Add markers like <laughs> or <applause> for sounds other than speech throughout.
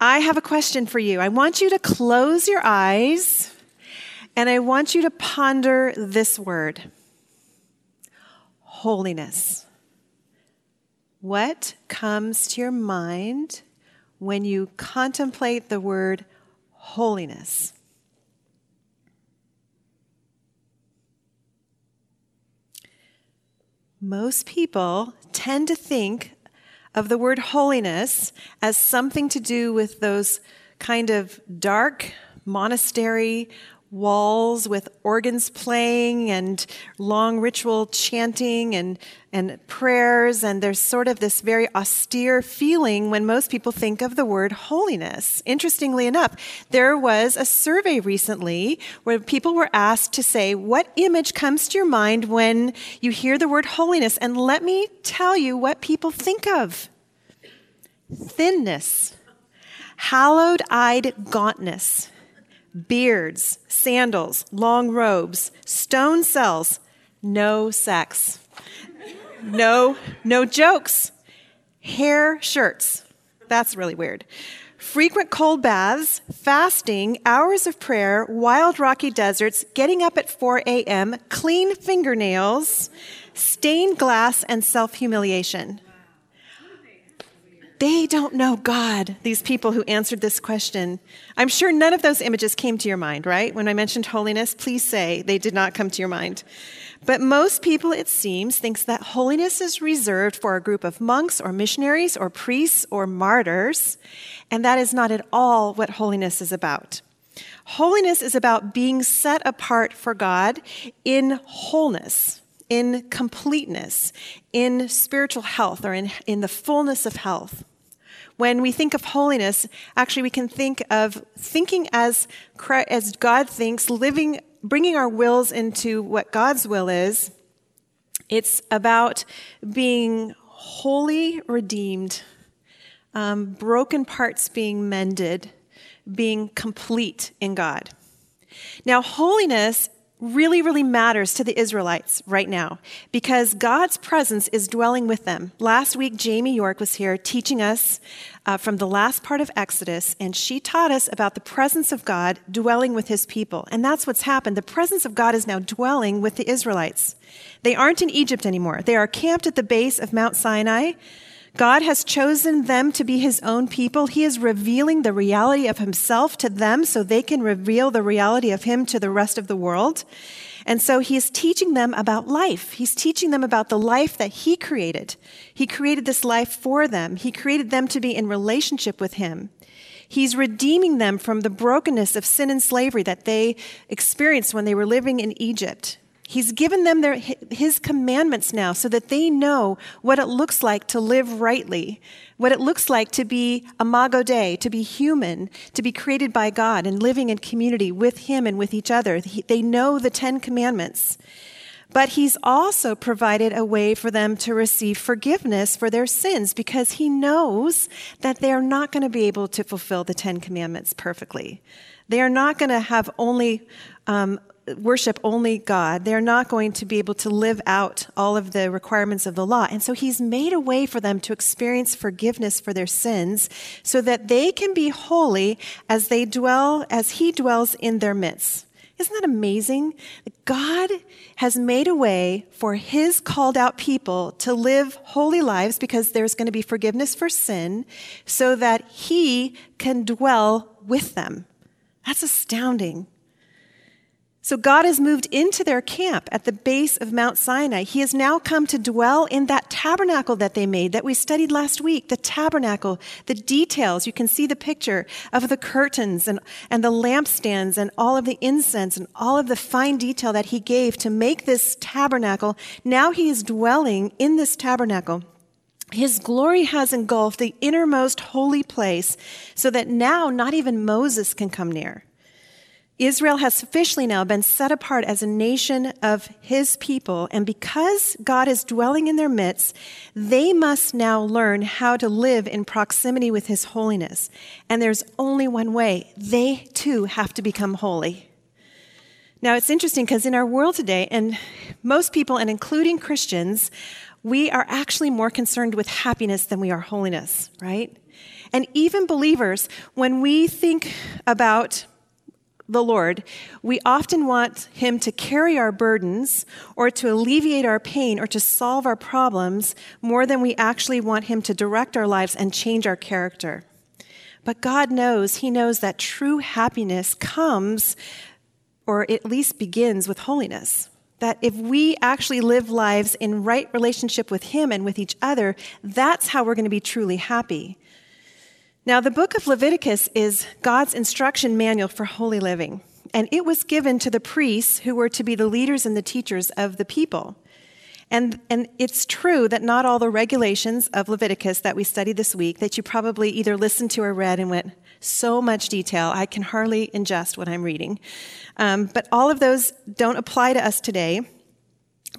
I have a question for you. I want you to close your eyes and I want you to ponder this word holiness. What comes to your mind when you contemplate the word holiness? Most people tend to think of the word holiness as something to do with those kind of dark monastery walls with organs playing and long ritual chanting and, and prayers. And there's sort of this very austere feeling when most people think of the word holiness. Interestingly enough, there was a survey recently where people were asked to say, What image comes to your mind when you hear the word holiness? And let me tell you what people think of thinness, hallowed eyed gauntness beards, sandals, long robes, stone cells, no sex. No, no jokes. Hair shirts. That's really weird. Frequent cold baths, fasting, hours of prayer, wild rocky deserts, getting up at 4 a.m., clean fingernails, stained glass, and self humiliation. They don't know God, these people who answered this question. I'm sure none of those images came to your mind, right? When I mentioned holiness, please say they did not come to your mind. But most people, it seems, thinks that holiness is reserved for a group of monks or missionaries or priests or martyrs, and that is not at all what holiness is about. Holiness is about being set apart for God in wholeness, in completeness, in spiritual health, or in, in the fullness of health. When we think of holiness, actually, we can think of thinking as, as God thinks, living, bringing our wills into what God's will is. It's about being wholly redeemed, um, broken parts being mended, being complete in God. Now, holiness really, really matters to the Israelites right now because God's presence is dwelling with them. Last week, Jamie York was here teaching us uh, from the last part of Exodus, and she taught us about the presence of God dwelling with his people. And that's what's happened. The presence of God is now dwelling with the Israelites. They aren't in Egypt anymore, they are camped at the base of Mount Sinai. God has chosen them to be his own people. He is revealing the reality of himself to them so they can reveal the reality of him to the rest of the world. And so he is teaching them about life. He's teaching them about the life that he created. He created this life for them. He created them to be in relationship with him. He's redeeming them from the brokenness of sin and slavery that they experienced when they were living in Egypt. He's given them their, his commandments now so that they know what it looks like to live rightly, what it looks like to be imago Dei, to be human, to be created by God and living in community with him and with each other. They know the Ten Commandments. But he's also provided a way for them to receive forgiveness for their sins because he knows that they are not going to be able to fulfill the Ten Commandments perfectly. They are not going to have only um, worship only God. They're not going to be able to live out all of the requirements of the law. And so he's made a way for them to experience forgiveness for their sins so that they can be holy as they dwell, as he dwells in their midst. Isn't that amazing? God has made a way for his called out people to live holy lives because there's going to be forgiveness for sin so that he can dwell with them. That's astounding. So God has moved into their camp at the base of Mount Sinai. He has now come to dwell in that tabernacle that they made that we studied last week. The tabernacle, the details. You can see the picture of the curtains and, and the lampstands and all of the incense and all of the fine detail that he gave to make this tabernacle. Now he is dwelling in this tabernacle. His glory has engulfed the innermost holy place so that now not even Moses can come near. Israel has officially now been set apart as a nation of his people, and because God is dwelling in their midst, they must now learn how to live in proximity with his holiness. And there's only one way they too have to become holy. Now, it's interesting because in our world today, and most people, and including Christians, we are actually more concerned with happiness than we are holiness, right? And even believers, when we think about the Lord, we often want Him to carry our burdens or to alleviate our pain or to solve our problems more than we actually want Him to direct our lives and change our character. But God knows, He knows that true happiness comes, or at least begins, with holiness. That if we actually live lives in right relationship with Him and with each other, that's how we're going to be truly happy. Now, the book of Leviticus is God's instruction manual for holy living, and it was given to the priests who were to be the leaders and the teachers of the people. And, and it's true that not all the regulations of Leviticus that we studied this week that you probably either listened to or read and went, so much detail, I can hardly ingest what I'm reading. Um, but all of those don't apply to us today.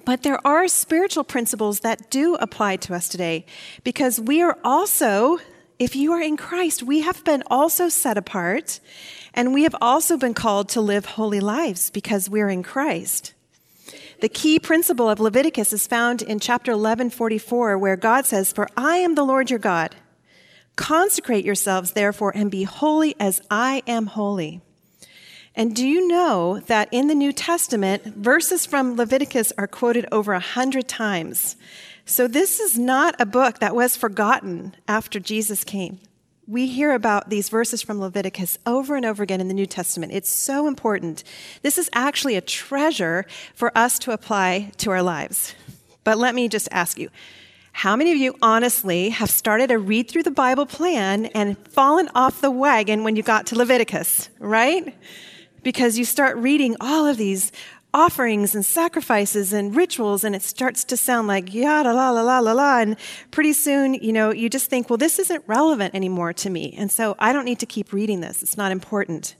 But there are spiritual principles that do apply to us today because we are also if you are in Christ, we have been also set apart and we have also been called to live holy lives because we're in Christ. The key principle of Leviticus is found in chapter 11, 44, where God says, For I am the Lord your God. Consecrate yourselves, therefore, and be holy as I am holy. And do you know that in the New Testament, verses from Leviticus are quoted over a hundred times? So, this is not a book that was forgotten after Jesus came. We hear about these verses from Leviticus over and over again in the New Testament. It's so important. This is actually a treasure for us to apply to our lives. But let me just ask you how many of you honestly have started a read through the Bible plan and fallen off the wagon when you got to Leviticus, right? Because you start reading all of these offerings and sacrifices and rituals and it starts to sound like yada la la la la la and pretty soon you know you just think well this isn't relevant anymore to me and so i don't need to keep reading this. It's not important.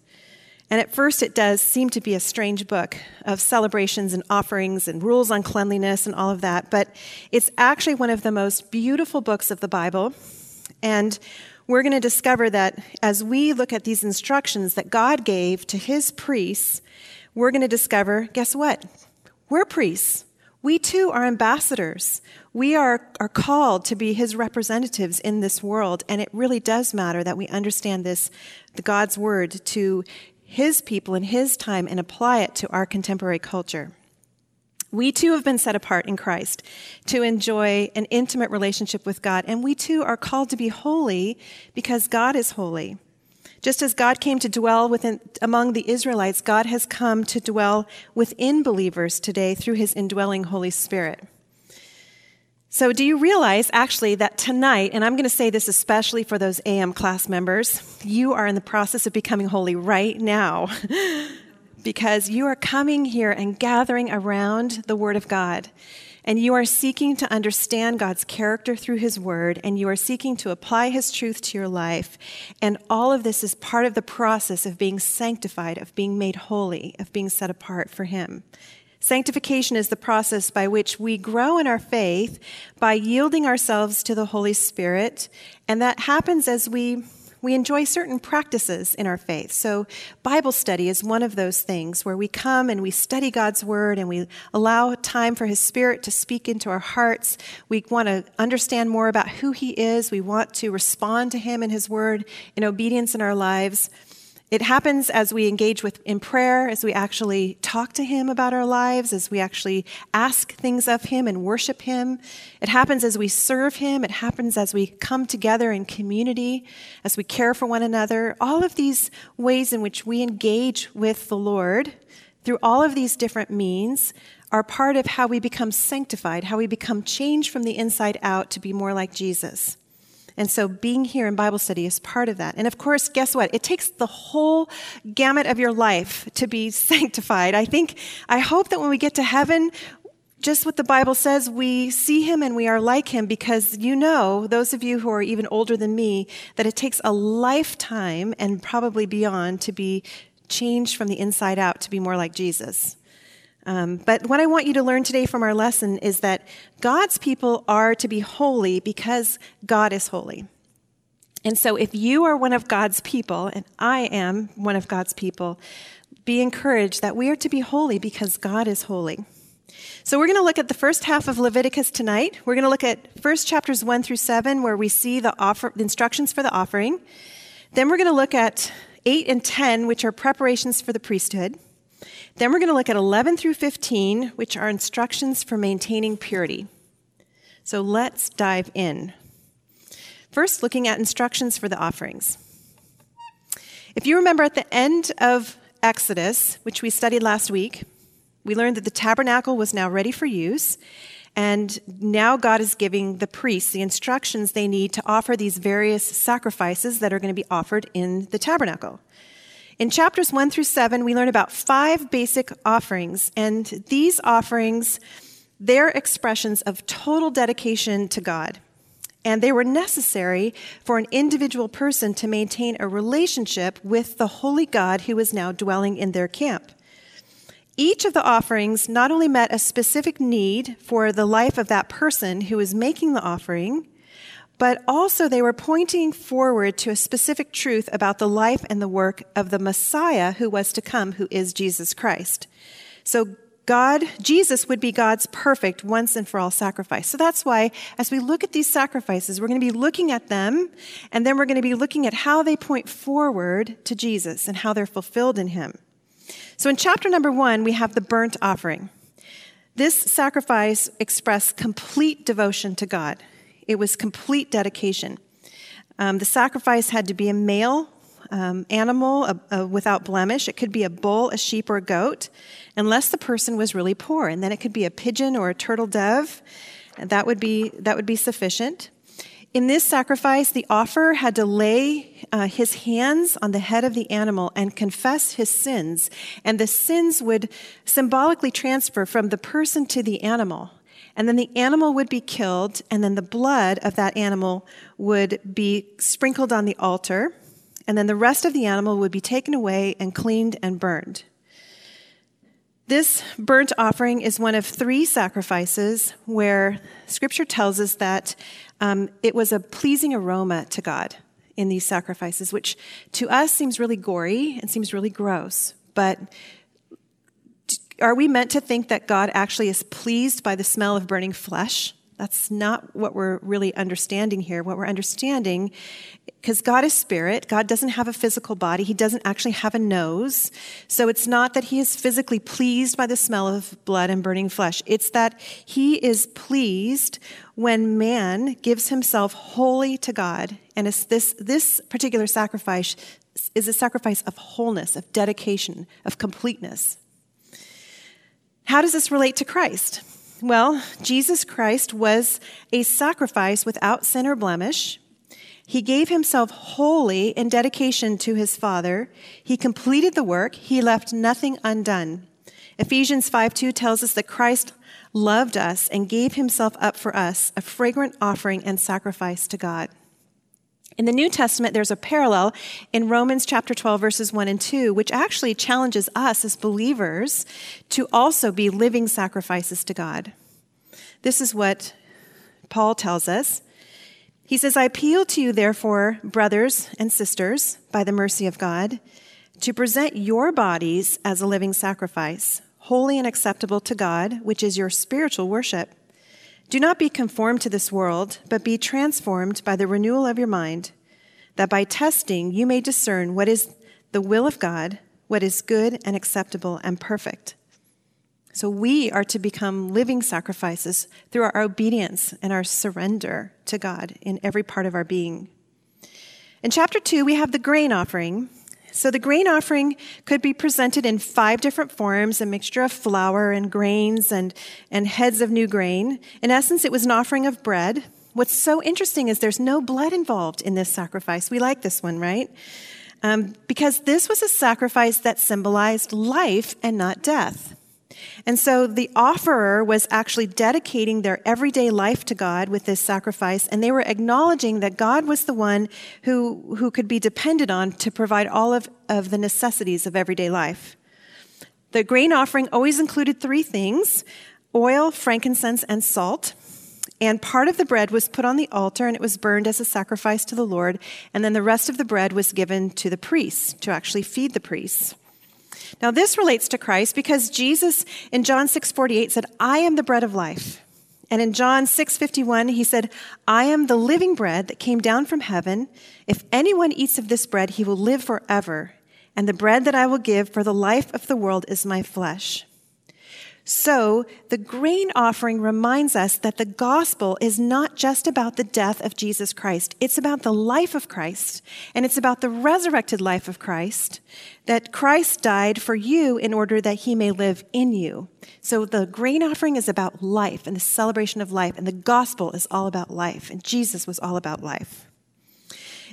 And at first it does seem to be a strange book of celebrations and offerings and rules on cleanliness and all of that but it's actually one of the most beautiful books of the bible and we're going to discover that as we look at these instructions that god gave to his priests we're going to discover guess what? We're priests. We too are ambassadors. We are, are called to be his representatives in this world. And it really does matter that we understand this, the God's word, to his people in his time and apply it to our contemporary culture. We too have been set apart in Christ to enjoy an intimate relationship with God. And we too are called to be holy because God is holy. Just as God came to dwell within, among the Israelites, God has come to dwell within believers today through his indwelling Holy Spirit. So, do you realize actually that tonight, and I'm going to say this especially for those AM class members, you are in the process of becoming holy right now <laughs> because you are coming here and gathering around the Word of God and you are seeking to understand God's character through His Word, and you are seeking to apply His truth to your life. And all of this is part of the process of being sanctified, of being made holy, of being set apart for Him. Sanctification is the process by which we grow in our faith by yielding ourselves to the Holy Spirit, and that happens as we we enjoy certain practices in our faith. So, Bible study is one of those things where we come and we study God's Word and we allow time for His Spirit to speak into our hearts. We want to understand more about who He is. We want to respond to Him and His Word in obedience in our lives. It happens as we engage with in prayer, as we actually talk to him about our lives, as we actually ask things of him and worship him. It happens as we serve him. It happens as we come together in community, as we care for one another. All of these ways in which we engage with the Lord through all of these different means are part of how we become sanctified, how we become changed from the inside out to be more like Jesus. And so being here in Bible study is part of that. And of course, guess what? It takes the whole gamut of your life to be <laughs> sanctified. I think, I hope that when we get to heaven, just what the Bible says, we see him and we are like him because you know, those of you who are even older than me, that it takes a lifetime and probably beyond to be changed from the inside out to be more like Jesus. Um, but what I want you to learn today from our lesson is that God's people are to be holy because God is holy. And so if you are one of God's people, and I am one of God's people, be encouraged that we are to be holy because God is holy. So we're going to look at the first half of Leviticus tonight. We're going to look at first chapters 1 through 7 where we see the offer the instructions for the offering. Then we're going to look at 8 and 10 which are preparations for the priesthood. Then we're going to look at 11 through 15 which are instructions for maintaining purity. So let's dive in. First, looking at instructions for the offerings. If you remember at the end of Exodus, which we studied last week, we learned that the tabernacle was now ready for use, and now God is giving the priests the instructions they need to offer these various sacrifices that are going to be offered in the tabernacle. In chapters 1 through 7, we learn about five basic offerings, and these offerings, they're expressions of total dedication to God. And they were necessary for an individual person to maintain a relationship with the holy God who was now dwelling in their camp. Each of the offerings not only met a specific need for the life of that person who was making the offering, but also they were pointing forward to a specific truth about the life and the work of the Messiah who was to come, who is Jesus Christ. So God, Jesus would be God's perfect once and for all sacrifice. So that's why, as we look at these sacrifices, we're going to be looking at them, and then we're going to be looking at how they point forward to Jesus and how they're fulfilled in Him. So in chapter number one, we have the burnt offering. This sacrifice expressed complete devotion to God, it was complete dedication. Um, the sacrifice had to be a male um, animal a, a, without blemish. It could be a bull, a sheep, or a goat, unless the person was really poor. And then it could be a pigeon or a turtle dove. And that would be, that would be sufficient. In this sacrifice, the offerer had to lay uh, his hands on the head of the animal and confess his sins, and the sins would symbolically transfer from the person to the animal. And then the animal would be killed, and then the blood of that animal would be sprinkled on the altar, and then the rest of the animal would be taken away and cleaned and burned. This burnt offering is one of three sacrifices where scripture tells us that um, it was a pleasing aroma to God in these sacrifices, which to us seems really gory and seems really gross. But are we meant to think that God actually is pleased by the smell of burning flesh? That's not what we're really understanding here. What we're understanding, because God is spirit, God doesn't have a physical body, He doesn't actually have a nose. So it's not that He is physically pleased by the smell of blood and burning flesh. It's that He is pleased when man gives himself wholly to God. And it's this, this particular sacrifice is a sacrifice of wholeness, of dedication, of completeness. How does this relate to Christ? Well, Jesus Christ was a sacrifice without sin or blemish. He gave himself wholly in dedication to his Father. He completed the work. He left nothing undone. Ephesians 5 2 tells us that Christ loved us and gave himself up for us, a fragrant offering and sacrifice to God. In the New Testament, there's a parallel in Romans chapter 12, verses 1 and 2, which actually challenges us as believers to also be living sacrifices to God. This is what Paul tells us. He says, I appeal to you, therefore, brothers and sisters, by the mercy of God, to present your bodies as a living sacrifice, holy and acceptable to God, which is your spiritual worship. Do not be conformed to this world, but be transformed by the renewal of your mind, that by testing you may discern what is the will of God, what is good and acceptable and perfect. So we are to become living sacrifices through our obedience and our surrender to God in every part of our being. In chapter 2, we have the grain offering, so the grain offering could be presented in five different forms a mixture of flour and grains and, and heads of new grain. In essence, it was an offering of bread. What's so interesting is there's no blood involved in this sacrifice. We like this one, right? Um, because this was a sacrifice that symbolized life and not death. And so the offerer was actually dedicating their everyday life to God with this sacrifice, and they were acknowledging that God was the one who, who could be depended on to provide all of, of the necessities of everyday life. The grain offering always included three things oil, frankincense, and salt. And part of the bread was put on the altar and it was burned as a sacrifice to the Lord. And then the rest of the bread was given to the priests to actually feed the priests. Now, this relates to Christ because Jesus in John 6 48 said, I am the bread of life. And in John 6:51 he said, "I am the living bread that came down from heaven. If anyone eats of this bread, he will live forever. And the bread that I will give for the life of the world is my flesh." So, the grain offering reminds us that the gospel is not just about the death of Jesus Christ. It's about the life of Christ, and it's about the resurrected life of Christ, that Christ died for you in order that he may live in you. So, the grain offering is about life and the celebration of life, and the gospel is all about life, and Jesus was all about life.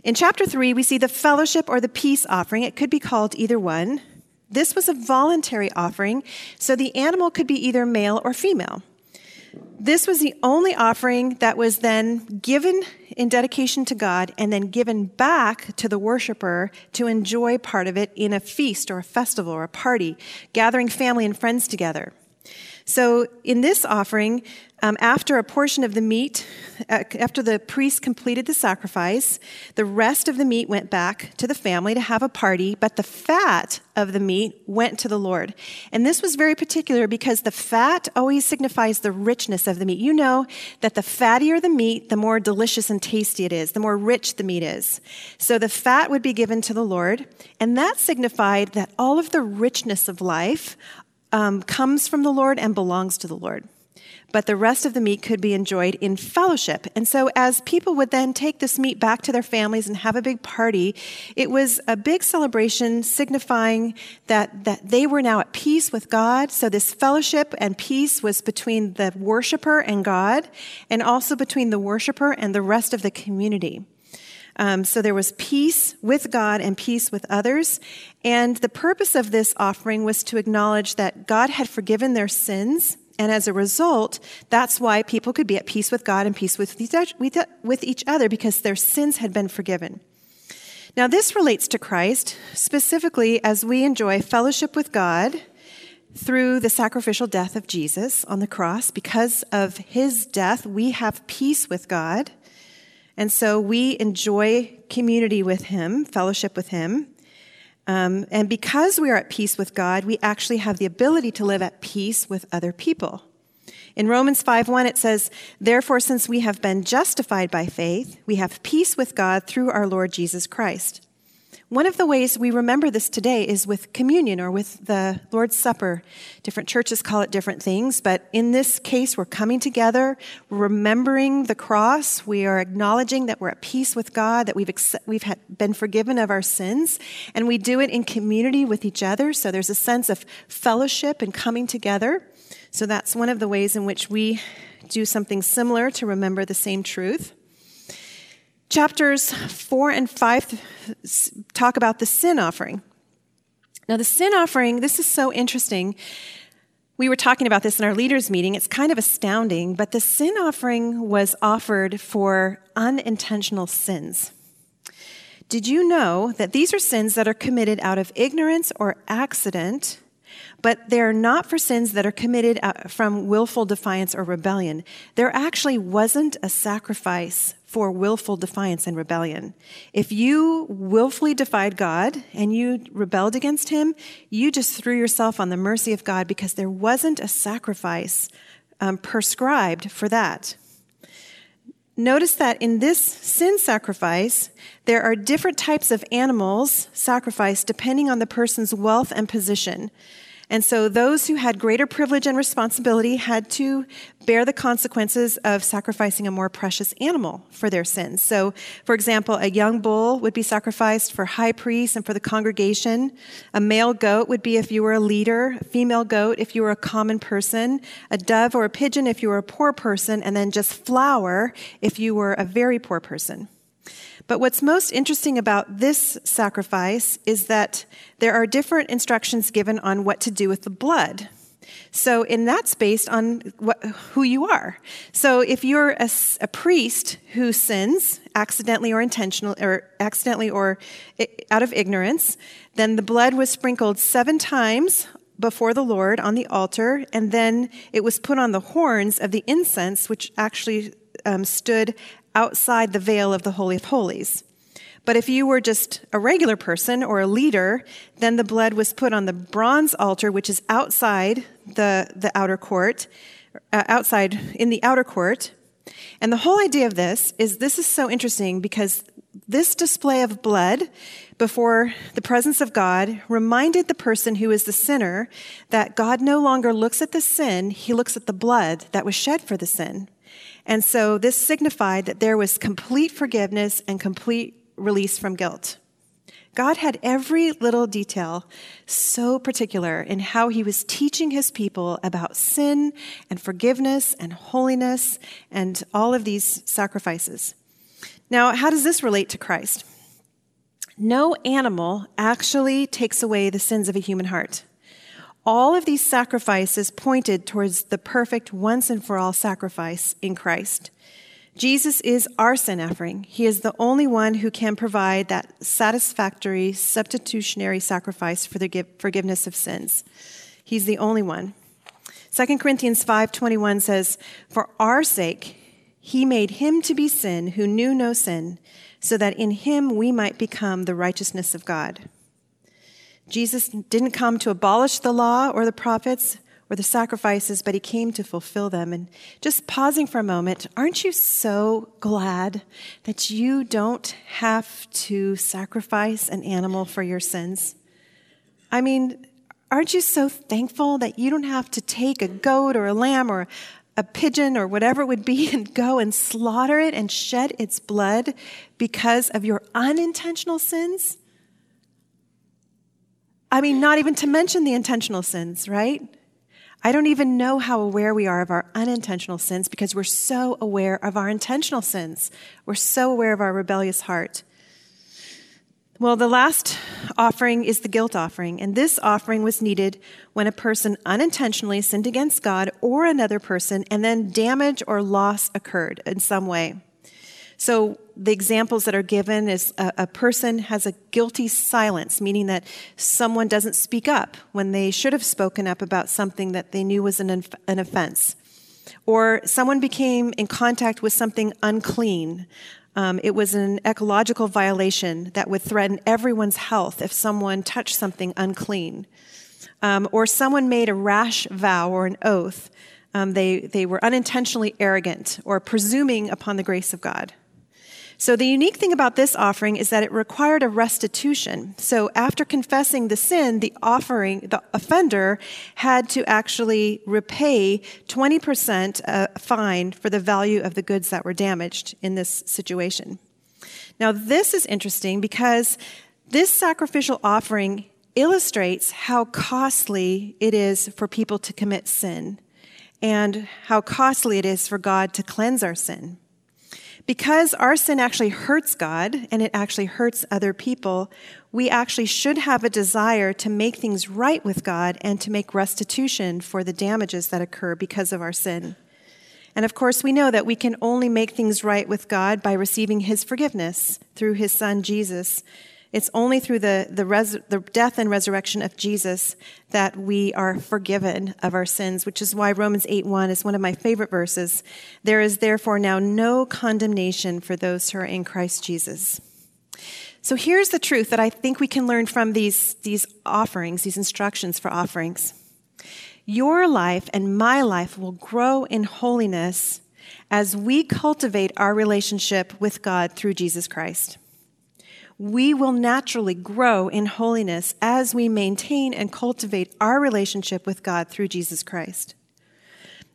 In chapter 3, we see the fellowship or the peace offering. It could be called either one. This was a voluntary offering, so the animal could be either male or female. This was the only offering that was then given in dedication to God and then given back to the worshiper to enjoy part of it in a feast or a festival or a party, gathering family and friends together. So, in this offering, um, after a portion of the meat, uh, after the priest completed the sacrifice, the rest of the meat went back to the family to have a party, but the fat of the meat went to the Lord. And this was very particular because the fat always signifies the richness of the meat. You know that the fattier the meat, the more delicious and tasty it is, the more rich the meat is. So the fat would be given to the Lord, and that signified that all of the richness of life, um, comes from the Lord and belongs to the Lord. But the rest of the meat could be enjoyed in fellowship. And so, as people would then take this meat back to their families and have a big party, it was a big celebration signifying that, that they were now at peace with God. So, this fellowship and peace was between the worshiper and God, and also between the worshiper and the rest of the community. Um, so there was peace with God and peace with others. And the purpose of this offering was to acknowledge that God had forgiven their sins. And as a result, that's why people could be at peace with God and peace with each other because their sins had been forgiven. Now, this relates to Christ, specifically as we enjoy fellowship with God through the sacrificial death of Jesus on the cross. Because of his death, we have peace with God. And so we enjoy community with Him, fellowship with Him. Um, and because we are at peace with God, we actually have the ability to live at peace with other people. In Romans 5:1 it says, "Therefore since we have been justified by faith, we have peace with God through our Lord Jesus Christ." One of the ways we remember this today is with communion or with the Lord's Supper. Different churches call it different things, but in this case, we're coming together, remembering the cross. We are acknowledging that we're at peace with God, that we've, accept, we've been forgiven of our sins, and we do it in community with each other. So there's a sense of fellowship and coming together. So that's one of the ways in which we do something similar to remember the same truth. Chapters 4 and 5 talk about the sin offering. Now, the sin offering, this is so interesting. We were talking about this in our leaders' meeting. It's kind of astounding, but the sin offering was offered for unintentional sins. Did you know that these are sins that are committed out of ignorance or accident, but they're not for sins that are committed uh, from willful defiance or rebellion? There actually wasn't a sacrifice for willful defiance and rebellion. If you willfully defied God and you rebelled against Him, you just threw yourself on the mercy of God because there wasn't a sacrifice um, prescribed for that. Notice that in this sin sacrifice, there are different types of animals sacrificed depending on the person's wealth and position. And so those who had greater privilege and responsibility had to bear the consequences of sacrificing a more precious animal for their sins. So, for example, a young bull would be sacrificed for high priests and for the congregation. A male goat would be if you were a leader, a female goat if you were a common person, a dove or a pigeon if you were a poor person, and then just flour if you were a very poor person. But what's most interesting about this sacrifice is that there are different instructions given on what to do with the blood. So, and that's based on what, who you are. So, if you're a, a, priest who sins accidentally or intentionally, or accidentally or out of ignorance, then the blood was sprinkled seven times before the Lord on the altar, and then it was put on the horns of the incense, which actually um, stood outside the veil of the Holy of Holies. But if you were just a regular person or a leader, then the blood was put on the bronze altar, which is outside the, the outer court, uh, outside in the outer court. And the whole idea of this is this is so interesting because this display of blood before the presence of God reminded the person who is the sinner that God no longer looks at the sin, he looks at the blood that was shed for the sin. And so this signified that there was complete forgiveness and complete release from guilt. God had every little detail so particular in how he was teaching his people about sin and forgiveness and holiness and all of these sacrifices. Now, how does this relate to Christ? No animal actually takes away the sins of a human heart. All of these sacrifices pointed towards the perfect once and for all sacrifice in Christ. Jesus is our sin offering. He is the only one who can provide that satisfactory substitutionary sacrifice for the forgiveness of sins. He's the only one. 2 Corinthians 5:21 says, "For our sake he made him to be sin who knew no sin, so that in him we might become the righteousness of God." Jesus didn't come to abolish the law or the prophets, or the sacrifices, but he came to fulfill them. And just pausing for a moment, aren't you so glad that you don't have to sacrifice an animal for your sins? I mean, aren't you so thankful that you don't have to take a goat or a lamb or a pigeon or whatever it would be <laughs> and go and slaughter it and shed its blood because of your unintentional sins? I mean, not even to mention the intentional sins, right? I don't even know how aware we are of our unintentional sins because we're so aware of our intentional sins. We're so aware of our rebellious heart. Well, the last offering is the guilt offering, and this offering was needed when a person unintentionally sinned against God or another person, and then damage or loss occurred in some way. So the examples that are given is a, a, person has a guilty silence, meaning that someone doesn't speak up when they should have spoken up about something that they knew was an, an offense. Or someone became in contact with something unclean. Um, it was an ecological violation that would threaten everyone's health if someone touched something unclean. Um, or someone made a rash vow or an oath. Um, they, they were unintentionally arrogant or presuming upon the grace of God. So the unique thing about this offering is that it required a restitution. So after confessing the sin, the offering, the offender had to actually repay 20% uh, fine for the value of the goods that were damaged in this situation. Now this is interesting because this sacrificial offering illustrates how costly it is for people to commit sin and how costly it is for God to cleanse our sin. Because our sin actually hurts God and it actually hurts other people, we actually should have a desire to make things right with God and to make restitution for the damages that occur because of our sin. And of course, we know that we can only make things right with God by receiving His forgiveness through His Son, Jesus. It's only through the, the, res, the death and resurrection of Jesus that we are forgiven of our sins, which is why Romans 8 1 is one of my favorite verses. There is therefore now no condemnation for those who are in Christ Jesus. So here's the truth that I think we can learn from these, these offerings, these instructions for offerings. Your life and my life will grow in holiness as we cultivate our relationship with God through Jesus Christ we will naturally grow in holiness as we maintain and cultivate our relationship with God through Jesus Christ.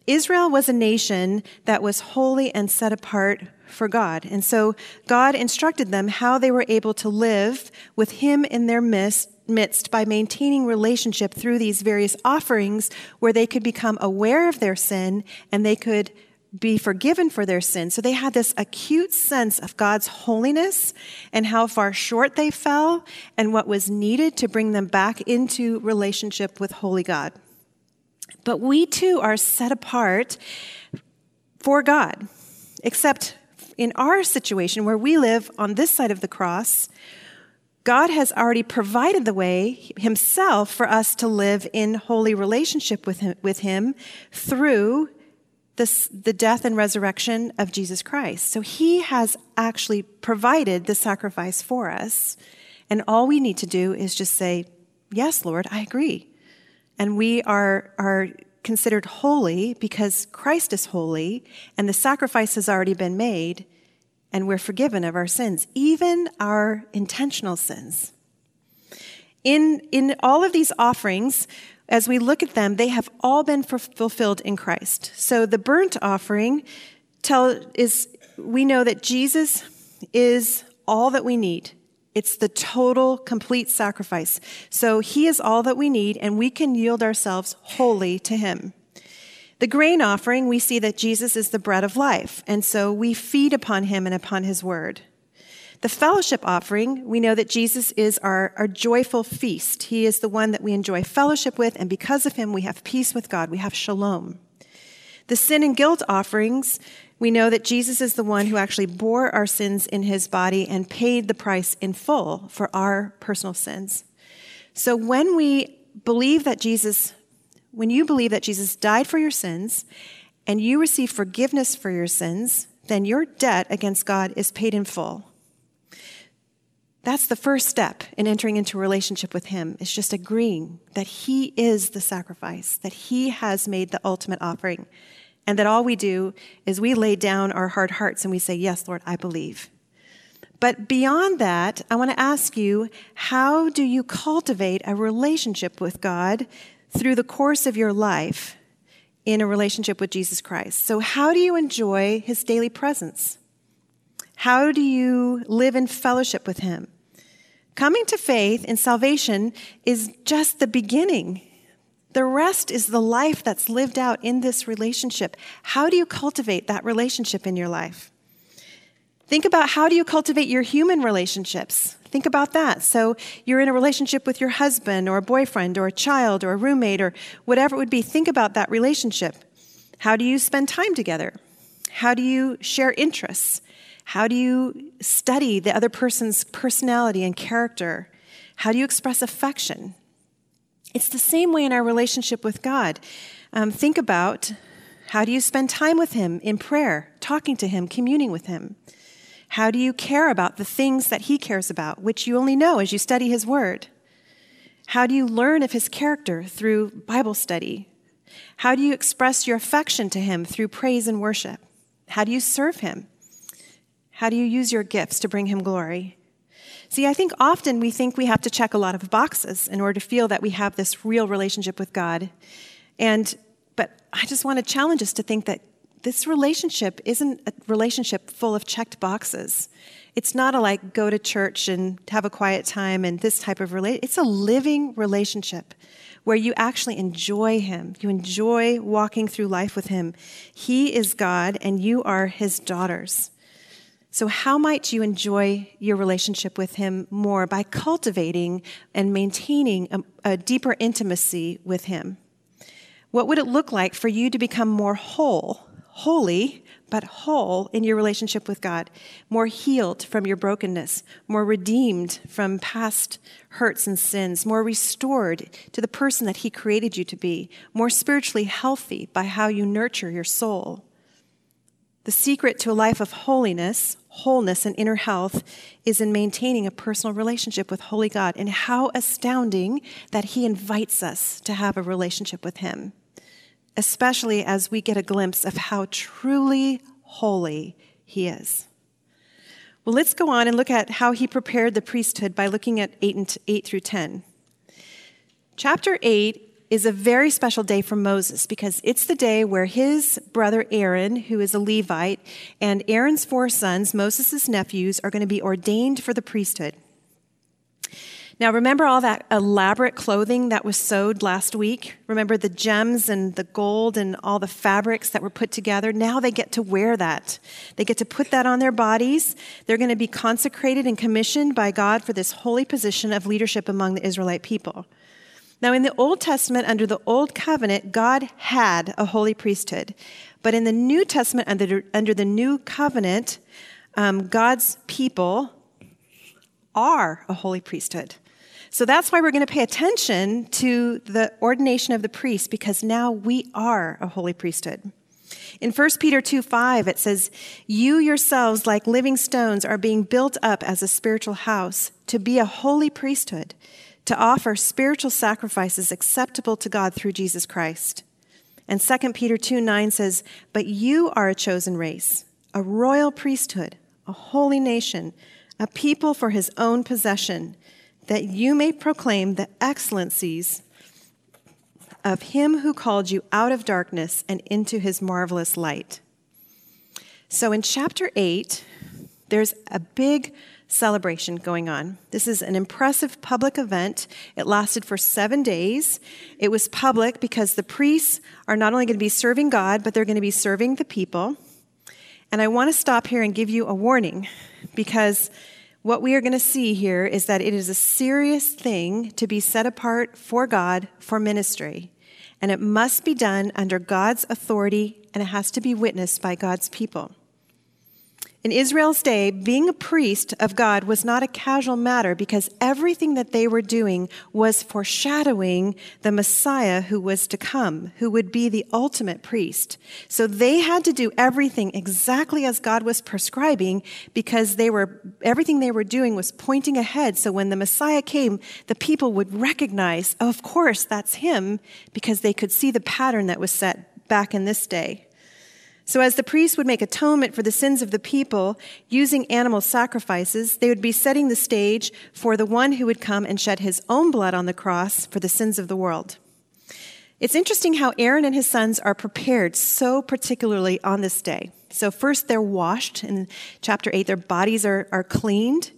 Israel was a nation that was holy and set apart for God. And so God instructed them how they were able to live with Him in their midst, midst by maintaining relationship through these various offerings where they could become aware of their sin and they could be forgiven for their sins. So they had this acute sense of God's holiness and how far short they fell and what was needed to bring them back into relationship with holy God. But we too are set apart for God, except in our situation where we live on this side of the cross, God has already provided the way himself for us to live in holy relationship with him, with him through the, the death and resurrection of Jesus Christ. So he has actually provided the sacrifice for us. And all we need to do is just say, Yes, Lord, I agree. And we are, are considered holy because Christ is holy and the sacrifice has already been made and we're forgiven of our sins, even our intentional sins. In, in all of these offerings, as we look at them, they have all been fulfilled in Christ. So the burnt offering tell, is we know that Jesus is all that we need. It's the total, complete sacrifice. So he is all that we need, and we can yield ourselves wholly to him. The grain offering, we see that Jesus is the bread of life, and so we feed upon him and upon his word. The fellowship offering, we know that Jesus is our, our joyful feast. He is the one that we enjoy fellowship with, and because of him, we have peace with God. We have shalom. The sin and guilt offerings, we know that Jesus is the one who actually bore our sins in his body and paid the price in full for our personal sins. So when we believe that Jesus, when you believe that Jesus died for your sins and you receive forgiveness for your sins, then your debt against God is paid in full. That's the first step in entering into relationship with Him, is just agreeing that He is the sacrifice, that He has made the ultimate offering, and that all we do is we lay down our hard hearts and we say, Yes, Lord, I believe. But beyond that, I want to ask you how do you cultivate a relationship with God through the course of your life in a relationship with Jesus Christ? So, how do you enjoy His daily presence? How do you live in fellowship with Him? Coming to faith in salvation is just the beginning. The rest is the life that's lived out in this relationship. How do you cultivate that relationship in your life? Think about how do you cultivate your human relationships? Think about that. So you're in a relationship with your husband or a boyfriend or a child or a roommate or whatever it would be. Think about that relationship. How do you spend time together? How do you share interests? How do you study the other person's personality and character? How do you express affection? It's the same way in our relationship with God. Um, think about how do you spend time with Him in prayer, talking to Him, communing with Him? How do you care about the things that He cares about, which you only know as you study His Word? How do you learn of His character through Bible study? How do you express your affection to Him through praise and worship? How do you serve Him? How do you use your gifts to bring Him glory? See, I think often we think we have to check a lot of boxes in order to feel that we have this real relationship with God. And, but I just want to challenge us to think that this relationship isn't a relationship full of checked boxes. It's not a like go to church and have a quiet time and this type of relate. It's a living relationship where you actually enjoy Him. You enjoy walking through life with Him. He is God and you are His daughters. So, how might you enjoy your relationship with Him more by cultivating and maintaining a, a, deeper intimacy with Him? What would it look like for you to become more whole, holy, but whole in your relationship with God? More healed from your brokenness, more redeemed from past hurts and sins, more restored to the person that He created you to be, more spiritually healthy by how you nurture your soul. The secret to a life of holiness wholeness and inner health is in maintaining a personal relationship with Holy God. And how astounding that He invites us to have a relationship with Him, especially as we get a glimpse of how truly holy He is. Well, let's go on and look at how He prepared the priesthood by looking at 8, and 8 through 10. Chapter 8 is a very special day for Moses because it's the day where his brother Aaron, who is a Levite, and Aaron's four sons, Moses' nephews, are going to be ordained for the priesthood. Now, remember all that elaborate clothing that was sewed last week? Remember the gems and the gold and all the fabrics that were put together? Now they get to wear that. They get to put that on their bodies. They're going to be consecrated and commissioned by God for this holy position of leadership among the Israelite people. Now, in the Old Testament, under the Old Covenant, God had a holy priesthood. But in the New Testament, under, under the New Covenant, um, God's people are a holy priesthood. So that's why we're going to pay attention to the ordination of the priest, because now we are a holy priesthood. In 1 Peter 2 5, it says, You yourselves, like living stones, are being built up as a spiritual house to be a holy priesthood, to offer spiritual sacrifices acceptable to God through Jesus Christ. And 2 Peter 2 9 says, But you are a chosen race, a royal priesthood, a holy nation, a people for his own possession, that you may proclaim the excellencies of him who called you out of darkness and into his marvelous light. So in chapter 8, there's a big celebration going on. This is an impressive public event. It lasted for seven days. It was public because the priests are not only going to be serving God, but they're going to be serving the people. And I want to stop here and give you a warning because what we are going to see here is that it is a serious thing to be set apart for God for ministry and it must be done under God's authority, and it has to be witnessed by God's people. In Israel's day, being a priest of God was not a casual matter because everything that they were doing was foreshadowing the Messiah who was to come, who would be the ultimate priest. So they had to do everything exactly as God was prescribing because they were, everything they were doing was pointing ahead. So when the Messiah came, the people would recognize, oh, of course, that's him because they could see the pattern that was set back in this day. So, as the priests would make atonement for the sins of the people using animal sacrifices, they would be setting the stage for the one who would come and shed his own blood on the cross for the sins of the world. It's interesting how Aaron and his sons are prepared so particularly on this day. So, first they're washed in chapter 8, their bodies are, are cleaned,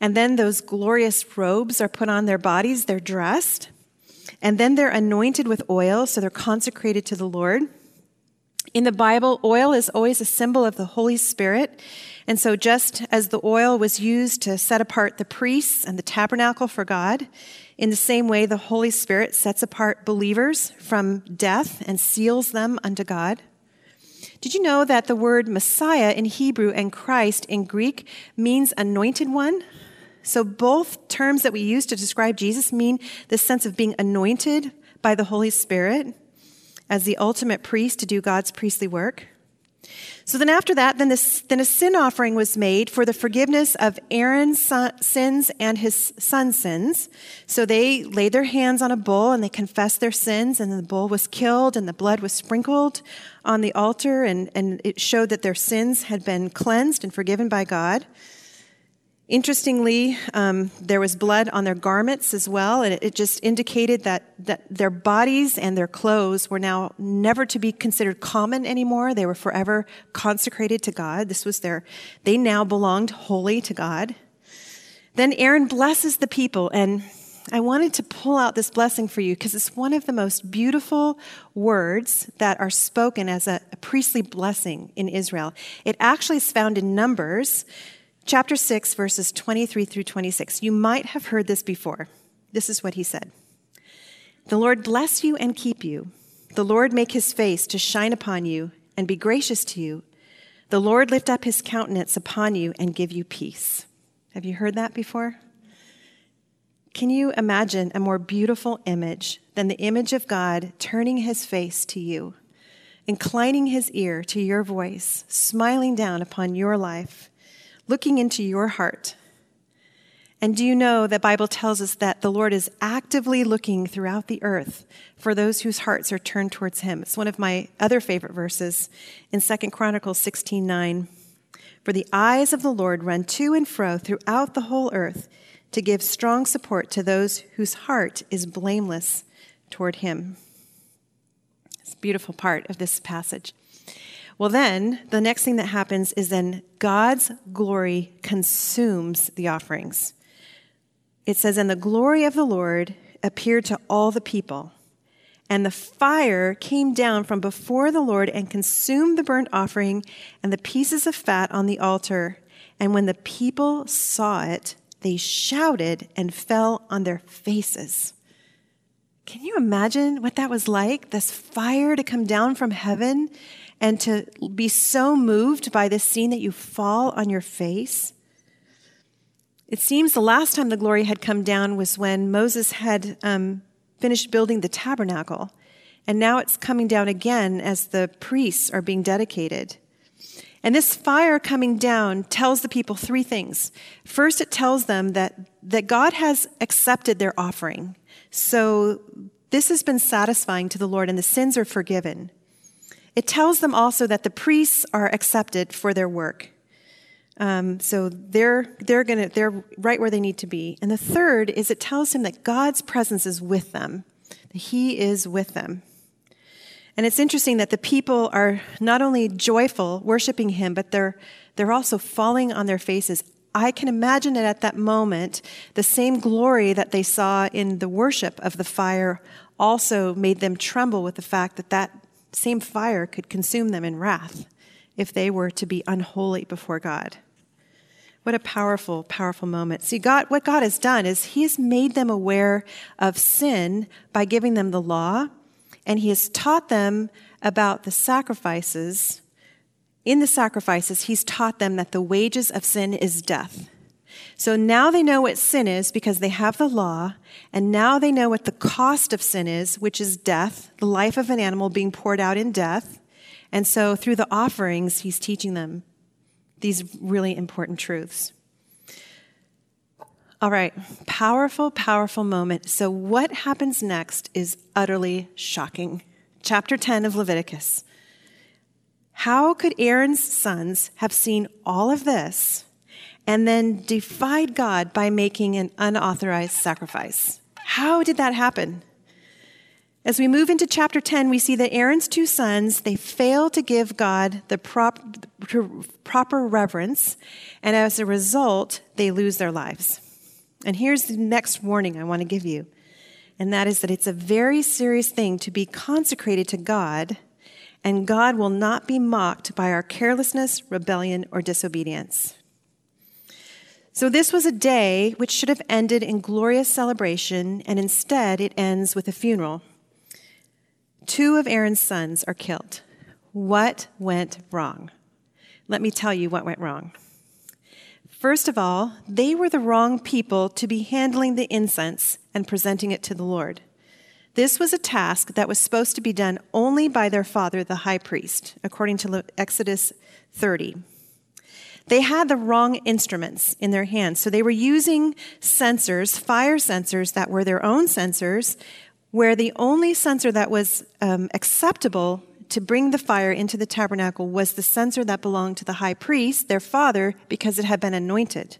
and then those glorious robes are put on their bodies, they're dressed, and then they're anointed with oil, so they're consecrated to the Lord. In the Bible, oil is always a symbol of the Holy Spirit. And so, just as the oil was used to set apart the priests and the tabernacle for God, in the same way, the Holy Spirit sets apart believers from death and seals them unto God. Did you know that the word Messiah in Hebrew and Christ in Greek means anointed one? So, both terms that we use to describe Jesus mean the sense of being anointed by the Holy Spirit as the ultimate priest to do God's priestly work. So then after that, then, this, then a sin offering was made for the forgiveness of Aaron's son, sins and his son's sins. So they laid their hands on a bull and they confessed their sins and the bull was killed and the blood was sprinkled on the altar and, and it showed that their sins had been cleansed and forgiven by God. Interestingly, um, there was blood on their garments as well, and it, just indicated that, that their bodies and their clothes were now never to be considered common anymore. They were forever consecrated to God. This was their, they now belonged wholly to God. Then Aaron blesses the people, and I wanted to pull out this blessing for you because it's one of the most beautiful words that are spoken as a, a priestly blessing in Israel. It actually is found in Numbers chapter 6, verses 23 through 26. You might have heard this before. This is what he said The Lord bless you and keep you. The Lord make his face to shine upon you and be gracious to you. The Lord lift up his countenance upon you and give you peace. Have you heard that before? Can you imagine a more beautiful image than the image of God turning his face to you, inclining his ear to your voice, smiling down upon your life? Looking into your heart. And do you know that the Bible tells us that the Lord is actively looking throughout the earth for those whose hearts are turned towards him? It's one of my other favorite verses in 2 Chronicles 16:9. For the eyes of the Lord run to and fro throughout the whole earth to give strong support to those whose heart is blameless toward him. It's a beautiful part of this passage. Well, then the next thing that happens is then God's glory consumes the offerings. It says, And the glory of the Lord appeared to all the people. And the fire came down from before the Lord and consumed the burnt offering and the pieces of fat on the altar. And when the people saw it, they shouted and fell on their faces. Can you imagine what that was like? This fire to come down from heaven and to be so moved by this scene that you fall on your face. It seems the last time the glory had come down was when Moses had um, finished building the tabernacle. And now it's coming down again as the priests are being dedicated. And this fire coming down tells the people three things. First, it tells them that, that God has accepted their offering. So this has been satisfying to the Lord and the sins are forgiven. It tells them also that the priests are accepted for their work. Um, so they're they're gonna they're right where they need to be. And the third is it tells him that God's presence is with them, that He is with them. And it's interesting that the people are not only joyful, worshiping Him, but they're they're also falling on their faces. I can imagine it at that moment, the same glory that they saw in the worship of the fire also made them tremble with the fact that that same fire could consume them in wrath if they were to be unholy before God. What a powerful, powerful moment. See, God, what God has done is He has made them aware of sin by giving them the law, and He has taught them about the sacrifices. In the sacrifices, He's taught them that the wages of sin is death. So now they know what sin is because they have the law, and now they know what the cost of sin is, which is death, the life of an animal being poured out in death. And so through the offerings, he's teaching them these really important truths. All right, powerful, powerful moment. So, what happens next is utterly shocking. Chapter 10 of Leviticus. How could Aaron's sons have seen all of this and then defied God by making an unauthorized sacrifice? How did that happen? As we move into chapter 10, we see that Aaron's two sons, they fail to give God the prop, proper reverence, and as a result, they lose their lives. And here's the next warning I want to give you, and that is that it's a very serious thing to be consecrated to God, and God will not be mocked by our carelessness, rebellion, or disobedience. So, this was a day which should have ended in glorious celebration, and instead it ends with a funeral. Two of Aaron's sons are killed. What went wrong? Let me tell you what went wrong. First of all, they were the wrong people to be handling the incense and presenting it to the Lord. This was a task that was supposed to be done only by their father, the high priest, according to Exodus 30. They had the wrong instruments in their hands. So they were using censers, fire censers that were their own censers, where the only censer that was um, acceptable to bring the fire into the tabernacle was the censer that belonged to the high priest, their father, because it had been anointed.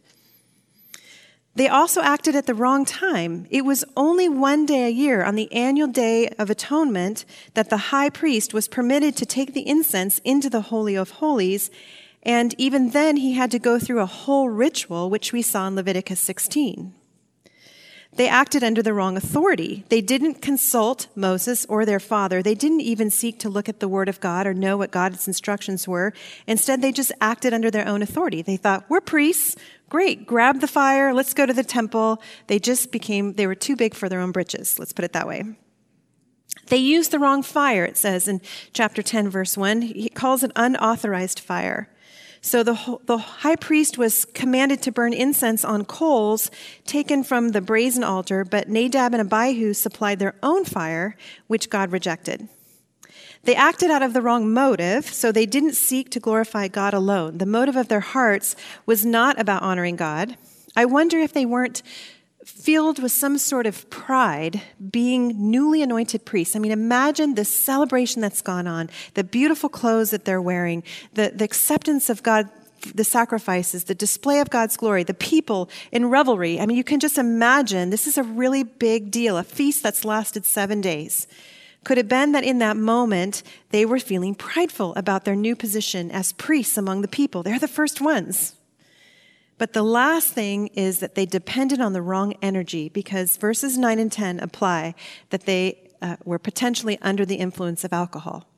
They also acted at the wrong time. It was only one day a year, on the annual day of atonement, that the high priest was permitted to take the incense into the Holy of Holies. And even then, he had to go through a whole ritual, which we saw in Leviticus 16. They acted under the wrong authority. They didn't consult Moses or their father. They didn't even seek to look at the word of God or know what God's instructions were. Instead, they just acted under their own authority. They thought, we're priests. Great. Grab the fire. Let's go to the temple. They just became, they were too big for their own britches. Let's put it that way. They used the wrong fire, it says in chapter 10, verse 1. He calls it unauthorized fire. So the, the high priest was commanded to burn incense on coals taken from the brazen altar, but Nadab and Abihu supplied their own fire, which God rejected. They acted out of the wrong motive, so they didn't seek to glorify God alone. The motive of their hearts was not about honoring God. I wonder if they weren't filled with some sort of pride being newly anointed priests. I mean, imagine the celebration that's gone on, the beautiful clothes that they're wearing, the, the acceptance of God, the sacrifices, the display of God's glory, the people in revelry. I mean, you can just imagine this is a really big deal, a feast that's lasted seven days. Could it have been that in that moment they were feeling prideful about their new position as priests among the people? They're the first ones. But the last thing is that they depended on the wrong energy because verses 9 and 10 apply that they uh, were potentially under the influence of alcohol,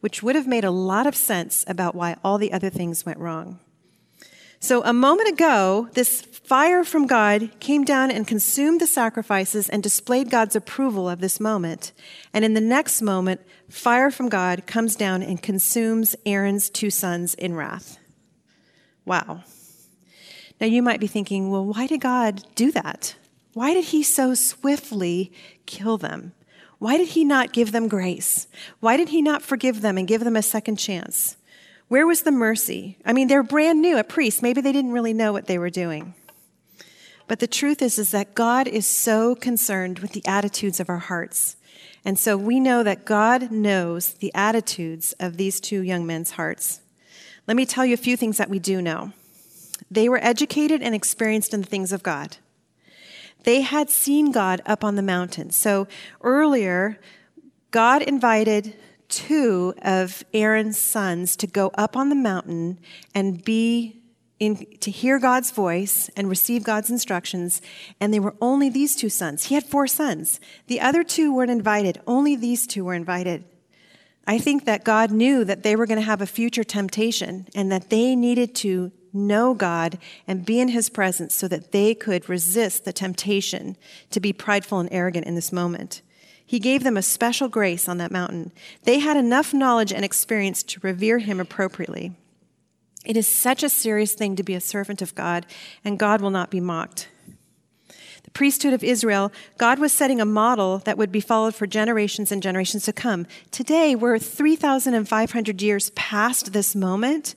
which would have made a lot of sense about why all the other things went wrong. So a moment ago, this fire from God came down and consumed the sacrifices and displayed God's approval of this moment. And in the next moment, fire from God comes down and consumes Aaron's two sons in wrath. Wow. Now, you might be thinking, well, why did God do that? Why did he so swiftly kill them? Why did he not give them grace? Why did he not forgive them and give them a second chance? Where was the mercy? I mean, they're brand new at priest. Maybe they didn't really know what they were doing. But the truth is, is that God is so concerned with the attitudes of our hearts. And so we know that God knows the attitudes of these two young men's hearts. Let me tell you a few things that we do know. They were educated and experienced in the things of God. They had seen God up on the mountain. So earlier, God invited two of Aaron's sons to go up on the mountain and be in, to hear God's voice and receive God's instructions, and they were only these two sons. He had four sons. The other two weren't invited. Only these two were invited. I think that God knew that they were going to have a future temptation and that they needed to know God and be in His presence so that they could resist the temptation to be prideful and arrogant in this moment. He gave them a special grace on that mountain. They had enough knowledge and experience to revere Him appropriately. It is such a serious thing to be a servant of God, and God will not be mocked. The priesthood of Israel, God was setting a model that would be followed for generations and generations to come. Today, we're 3,500 years past this moment,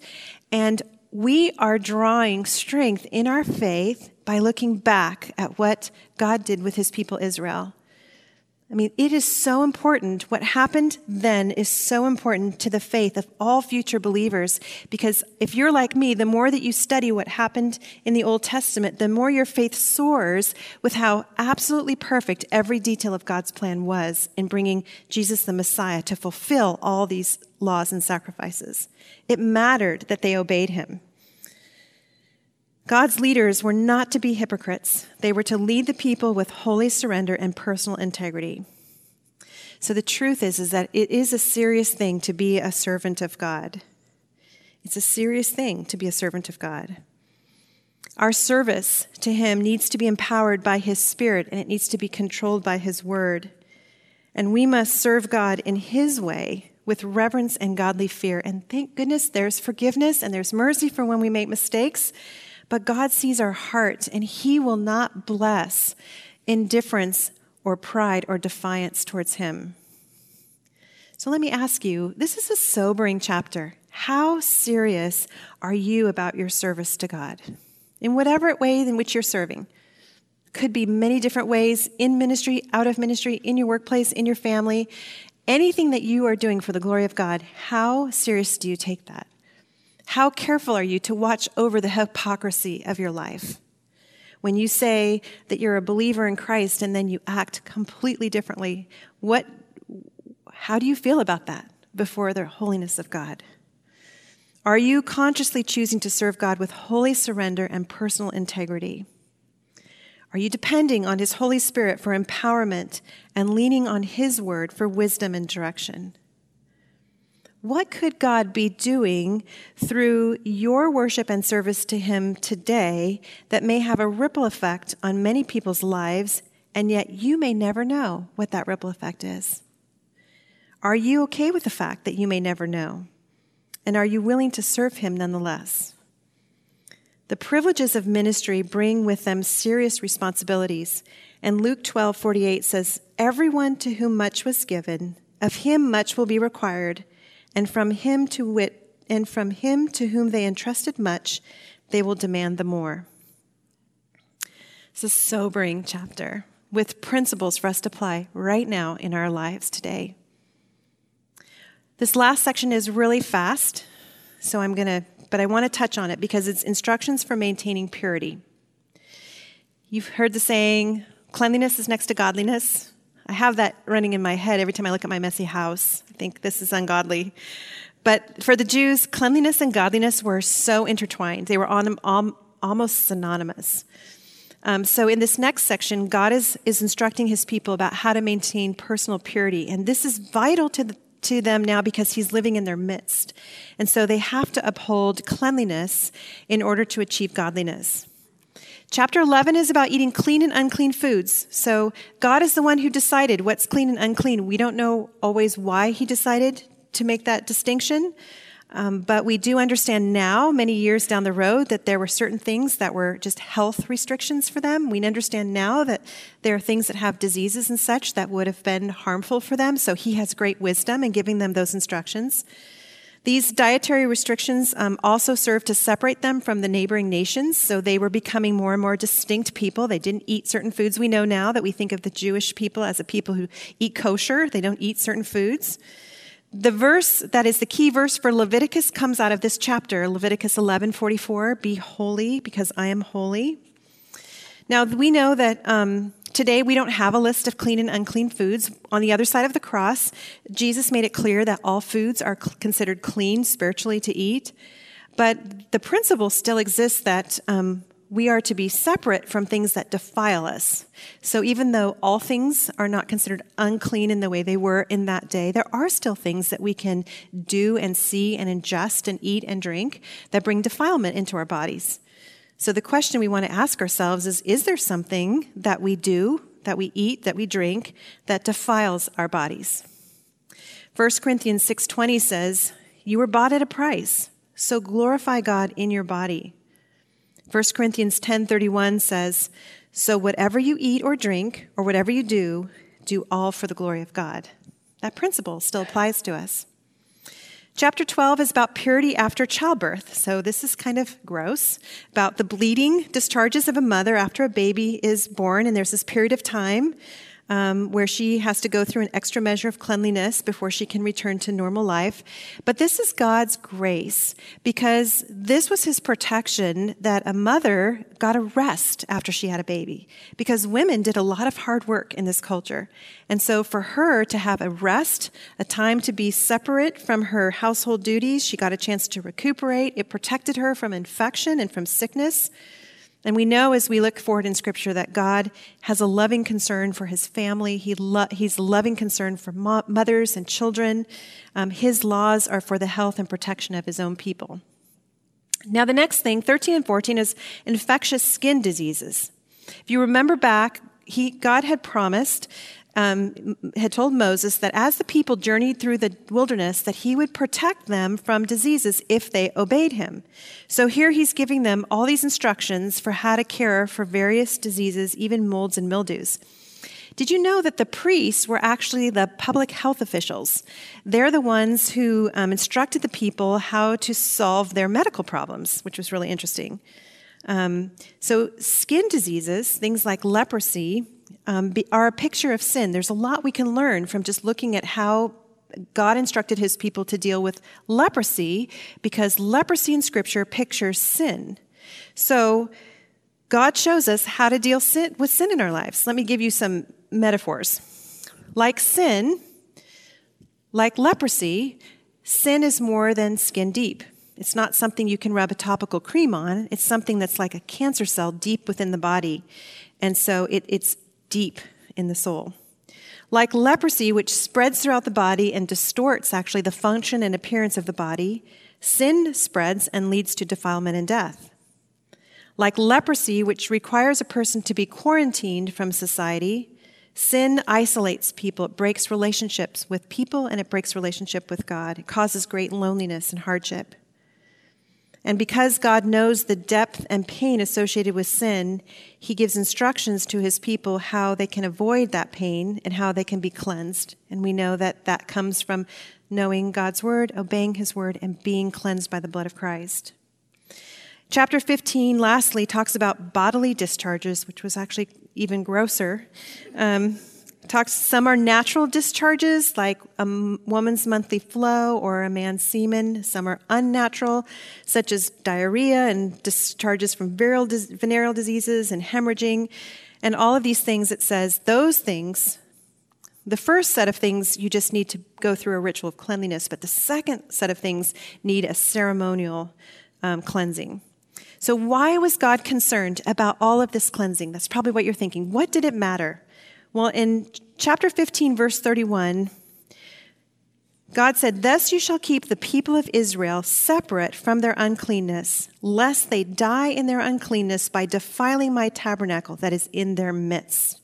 and we are drawing strength in our faith by looking back at what God did with his people Israel. I mean, it is so important. What happened then is so important to the faith of all future believers because if you're like me, the more that you study what happened in the Old Testament, the more your faith soars with how absolutely perfect every detail of God's plan was in bringing Jesus the Messiah to fulfill all these laws and sacrifices. It mattered that they obeyed him. God's leaders were not to be hypocrites. They were to lead the people with holy surrender and personal integrity. So the truth is, is that it is a serious thing to be a servant of God. It's a serious thing to be a servant of God. Our service to Him needs to be empowered by His Spirit and it needs to be controlled by His Word. And we must serve God in His way with reverence and godly fear. And thank goodness there's forgiveness and there's mercy for when we make mistakes. But God sees our heart, and He will not bless indifference or pride or defiance towards Him. So let me ask you this is a sobering chapter. How serious are you about your service to God? In whatever way in which you're serving. Could be many different ways in ministry, out of ministry, in your workplace, in your family. Anything that you are doing for the glory of God, how serious do you take that? How careful are you to watch over the hypocrisy of your life? When you say that you're a believer in Christ and then you act completely differently, what, how do you feel about that before the holiness of God? Are you consciously choosing to serve God with holy surrender and personal integrity? Are you depending on His Holy Spirit for empowerment and leaning on His word for wisdom and direction? What could God be doing through your worship and service to Him today that may have a ripple effect on many people's lives, and yet you may never know what that ripple effect is? Are you okay with the fact that you may never know? And are you willing to serve Him nonetheless? The privileges of ministry bring with them serious responsibilities. And Luke 12 48 says, Everyone to whom much was given, of him much will be required and from him to wit and from him to whom they entrusted much, they will demand the more. It's a sobering chapter with principles for us to apply right now in our lives today. This last section is really fast, so I'm going to, but I want to touch on it because it's instructions for maintaining purity. You've heard the saying, cleanliness is next to godliness. I have that running in my head every time I look at my messy house. I think this is ungodly. But for the Jews, cleanliness and godliness were so intertwined, they were on, almost synonymous. Um, so, in this next section, God is, is instructing his people about how to maintain personal purity. And this is vital to, the, to them now because he's living in their midst. And so they have to uphold cleanliness in order to achieve godliness. Chapter 11 is about eating clean and unclean foods. So God is the one who decided what's clean and unclean. We don't know always why he decided to make that distinction. Um, but we do understand now, many years down the road, that there were certain things that were just health restrictions for them. We understand now that there are things that have diseases and such that would have been harmful for them. So he has great wisdom in giving them those instructions. These dietary restrictions um, also served to separate them from the neighboring nations, so they were becoming more and more distinct people. They didn't eat certain foods. We know now that we think of the Jewish people as a people who eat kosher, they don't eat certain foods. The verse that is the key verse for Leviticus comes out of this chapter, Leviticus 11:44, "Be holy because I am holy." Now we know that um, today we don't have a list of clean and unclean foods. On the other side of the cross, Jesus made it clear that all foods are considered clean spiritually to eat. But the principle still exists that um, we are to be separate from things that defile us. So even though all things are not considered unclean in the way they were in that day, there are still things that we can do and see and ingest and eat and drink that bring defilement into our bodies. So the question we want to ask ourselves is Is there something that we do, that we eat, that we drink, that defiles our bodies? 1 Corinthians 6:20 says, "You were bought at a price, so glorify God in your body." 1 Corinthians 10:31 says, "So whatever you eat or drink or whatever you do, do all for the glory of God." That principle still applies to us. Chapter 12 is about purity after childbirth. So this is kind of gross about the bleeding discharges of a mother after a baby is born and there's this period of time um, where she has to go through an extra measure of cleanliness before she can return to normal life. But this is God's grace because this was his protection that a mother got a rest after she had a baby because women did a lot of hard work in this culture. And so for her to have a rest, a time to be separate from her household duties, she got a chance to recuperate. It protected her from infection and from sickness. And we know as we look forward in Scripture that God has a loving concern for his family. He lo- he's loving concern for mo- mothers and children. Um, his laws are for the health and protection of his own people. Now, the next thing, 13 and 14, is infectious skin diseases. If you remember back, he, God had promised um, had told Moses that as the people journeyed through the wilderness, that he would protect them from diseases if they obeyed him. So here he's giving them all these instructions for how to care for various diseases, even molds and mildews. Did you know that the priests were actually the public health officials? They're the ones who um, instructed the people how to solve their medical problems, which was really interesting. Um, so, skin diseases, things like leprosy, um, be, are a picture of sin. There's a lot we can learn from just looking at how God instructed his people to deal with leprosy because leprosy in scripture pictures sin. So God shows us how to deal sin, with sin in our lives. Let me give you some metaphors. Like sin, like leprosy, sin is more than skin deep. It's not something you can rub a topical cream on. It's something that's like a cancer cell deep within the body. And so it, it's deep in the soul. Like leprosy, which spreads throughout the body and distorts actually the function and appearance of the body, sin spreads and leads to defilement and death. Like leprosy, which requires a person to be quarantined from society, sin isolates people. It breaks relationships with people and it breaks relationship with God. It causes great loneliness and hardship. And because God knows the depth and pain associated with sin, he gives instructions to his people how they can avoid that pain and how they can be cleansed. And we know that that comes from knowing God's word, obeying his word, and being cleansed by the blood of Christ. Chapter 15, lastly, talks about bodily discharges, which was actually even grosser. Um, talks some are natural discharges like a woman's monthly flow or a man's semen. Some are unnatural such as diarrhea and discharges from venereal diseases and hemorrhaging. And all of these things it says those things the first set of things you just need to go through a ritual of cleanliness but the second set of things need a ceremonial um, cleansing. So why was god concerned about all of this cleansing? That's probably what you're thinking. What did it matter well, in chapter 15, verse 31, God said, Thus you shall keep the people of Israel separate from their uncleanness, lest they die in their uncleanness by defiling my tabernacle that is in their midst.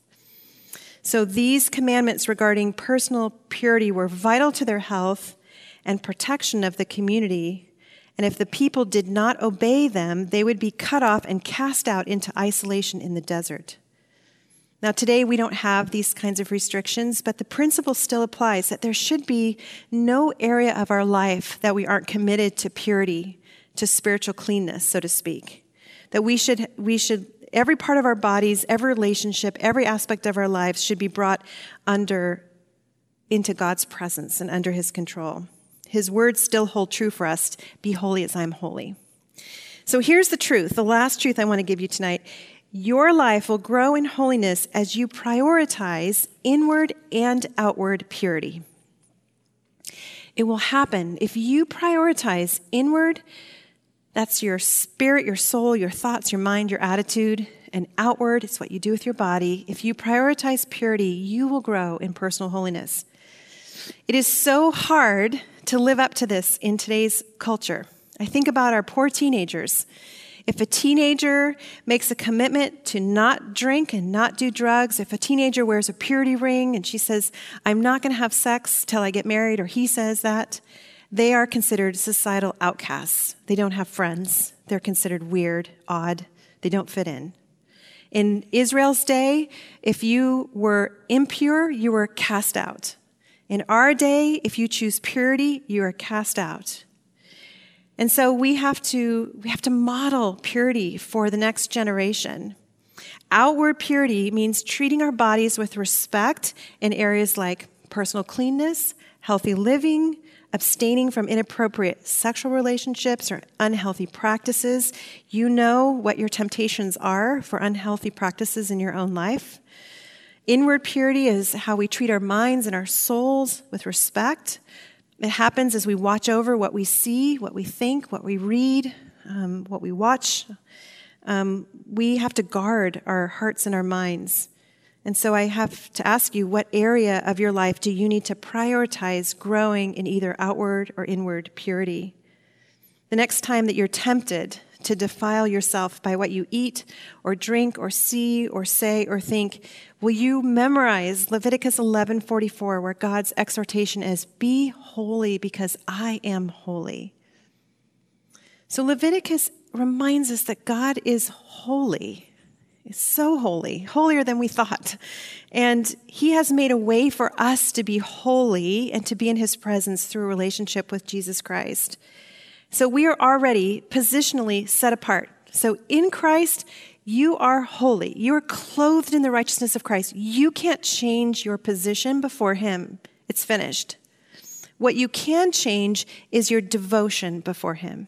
So these commandments regarding personal purity were vital to their health and protection of the community. And if the people did not obey them, they would be cut off and cast out into isolation in the desert. Now, today we don't have these kinds of restrictions, but the principle still applies that there should be no area of our life that we aren't committed to purity, to spiritual cleanness, so to speak. That we should, we should, every part of our bodies, every relationship, every aspect of our lives should be brought under, into God's presence and under His control. His words still hold true for us be holy as I'm holy. So here's the truth, the last truth I want to give you tonight your life will grow in holiness as you prioritize inward and outward purity. It will happen if you prioritize inward, that's your spirit, your soul, your thoughts, your mind, your attitude, and outward, it's what you do with your body. If you prioritize purity, you will grow in personal holiness. It is so hard to live up to this in today's culture. I think about our poor teenagers. If a teenager makes a commitment to not drink and not do drugs, if a teenager wears a purity ring and she says, I'm not going to have sex till I get married, or he says that, they are considered societal outcasts. They don't have friends. They're considered weird, odd. They don't fit in. In Israel's day, if you were impure, you were cast out. In our day, if you choose purity, you are cast out. And so we have to, we have to model purity for the next generation. Outward purity means treating our bodies with respect in areas like personal cleanness, healthy living, abstaining from inappropriate sexual relationships or unhealthy practices. You know what your temptations are for unhealthy practices in your own life. Inward purity is how we treat our minds and our souls with respect, it happens as we watch over what we see, what we think, what we read, um, what we watch. Um, we have to guard our hearts and our minds. And so I have to ask you, what area of your life do you need to prioritize growing in either outward or inward purity? The next time that you're tempted to defile yourself by what you eat or drink or see or say or think, will you memorize Leviticus 11:44 where God's exhortation is be holy because I am holy. So Leviticus reminds us that God is holy. Is so holy, holier than we thought. And he has made a way for us to be holy and to be in his presence through a relationship with Jesus Christ. So we are already positionally set apart. So in Christ, you are holy. You are clothed in the righteousness of Christ. You can't change your position before Him. It's finished. What you can change is your devotion before Him.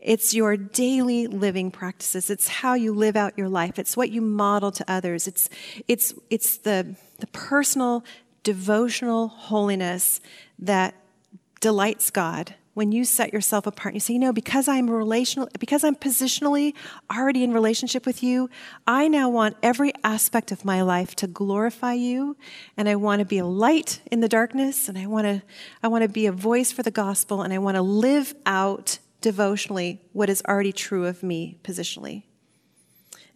It's your daily living practices. It's how you live out your life. It's what you model to others. It's, it's, it's the, the personal devotional holiness that delights God when you set yourself apart, and you say, you know, because I'm relational, because I'm positionally already in relationship with you, I now want every aspect of my life to glorify you, and I want to be a light in the darkness, and I want to, I want to be a voice for the gospel, and I want to live out devotionally what is already true of me positionally.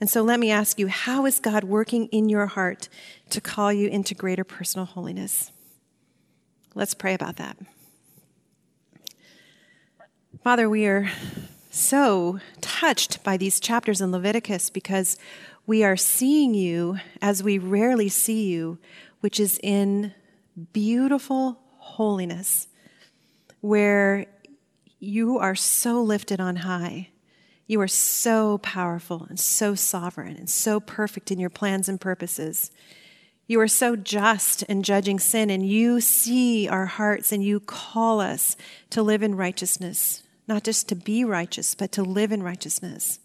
And so let me ask you, how is God working in your heart to call you into greater personal holiness? Let's pray about that. Father, we are so touched by these chapters in Leviticus because we are seeing you as we rarely see you, which is in beautiful holiness, where you are so lifted on high. You are so powerful and so sovereign and so perfect in your plans and purposes. You are so just in judging sin, and you see our hearts and you call us to live in righteousness, not just to be righteous, but to live in righteousness.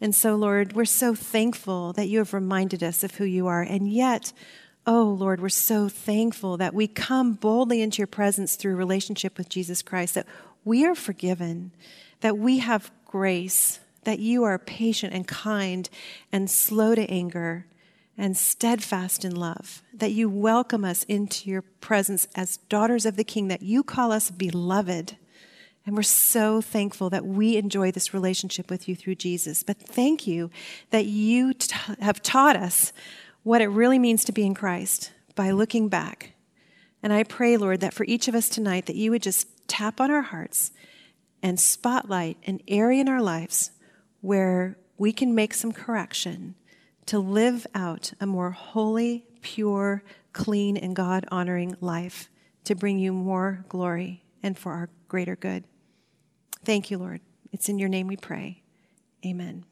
And so, Lord, we're so thankful that you have reminded us of who you are. And yet, oh, Lord, we're so thankful that we come boldly into your presence through relationship with Jesus Christ, that we are forgiven, that we have grace, that you are patient and kind and slow to anger and steadfast in love, that you welcome us into your presence as daughters of the King, that you call us beloved and we're so thankful that we enjoy this relationship with you through Jesus. But thank you that you t- have taught us what it really means to be in Christ by looking back. And I pray, Lord, that for each of us tonight, that you would just tap on our hearts and spotlight an area in our lives where we can make some correction to live out a more holy, pure, clean, and God honoring life to bring you more glory and for our greater good. Thank you, Lord. It's in your name we pray. Amen.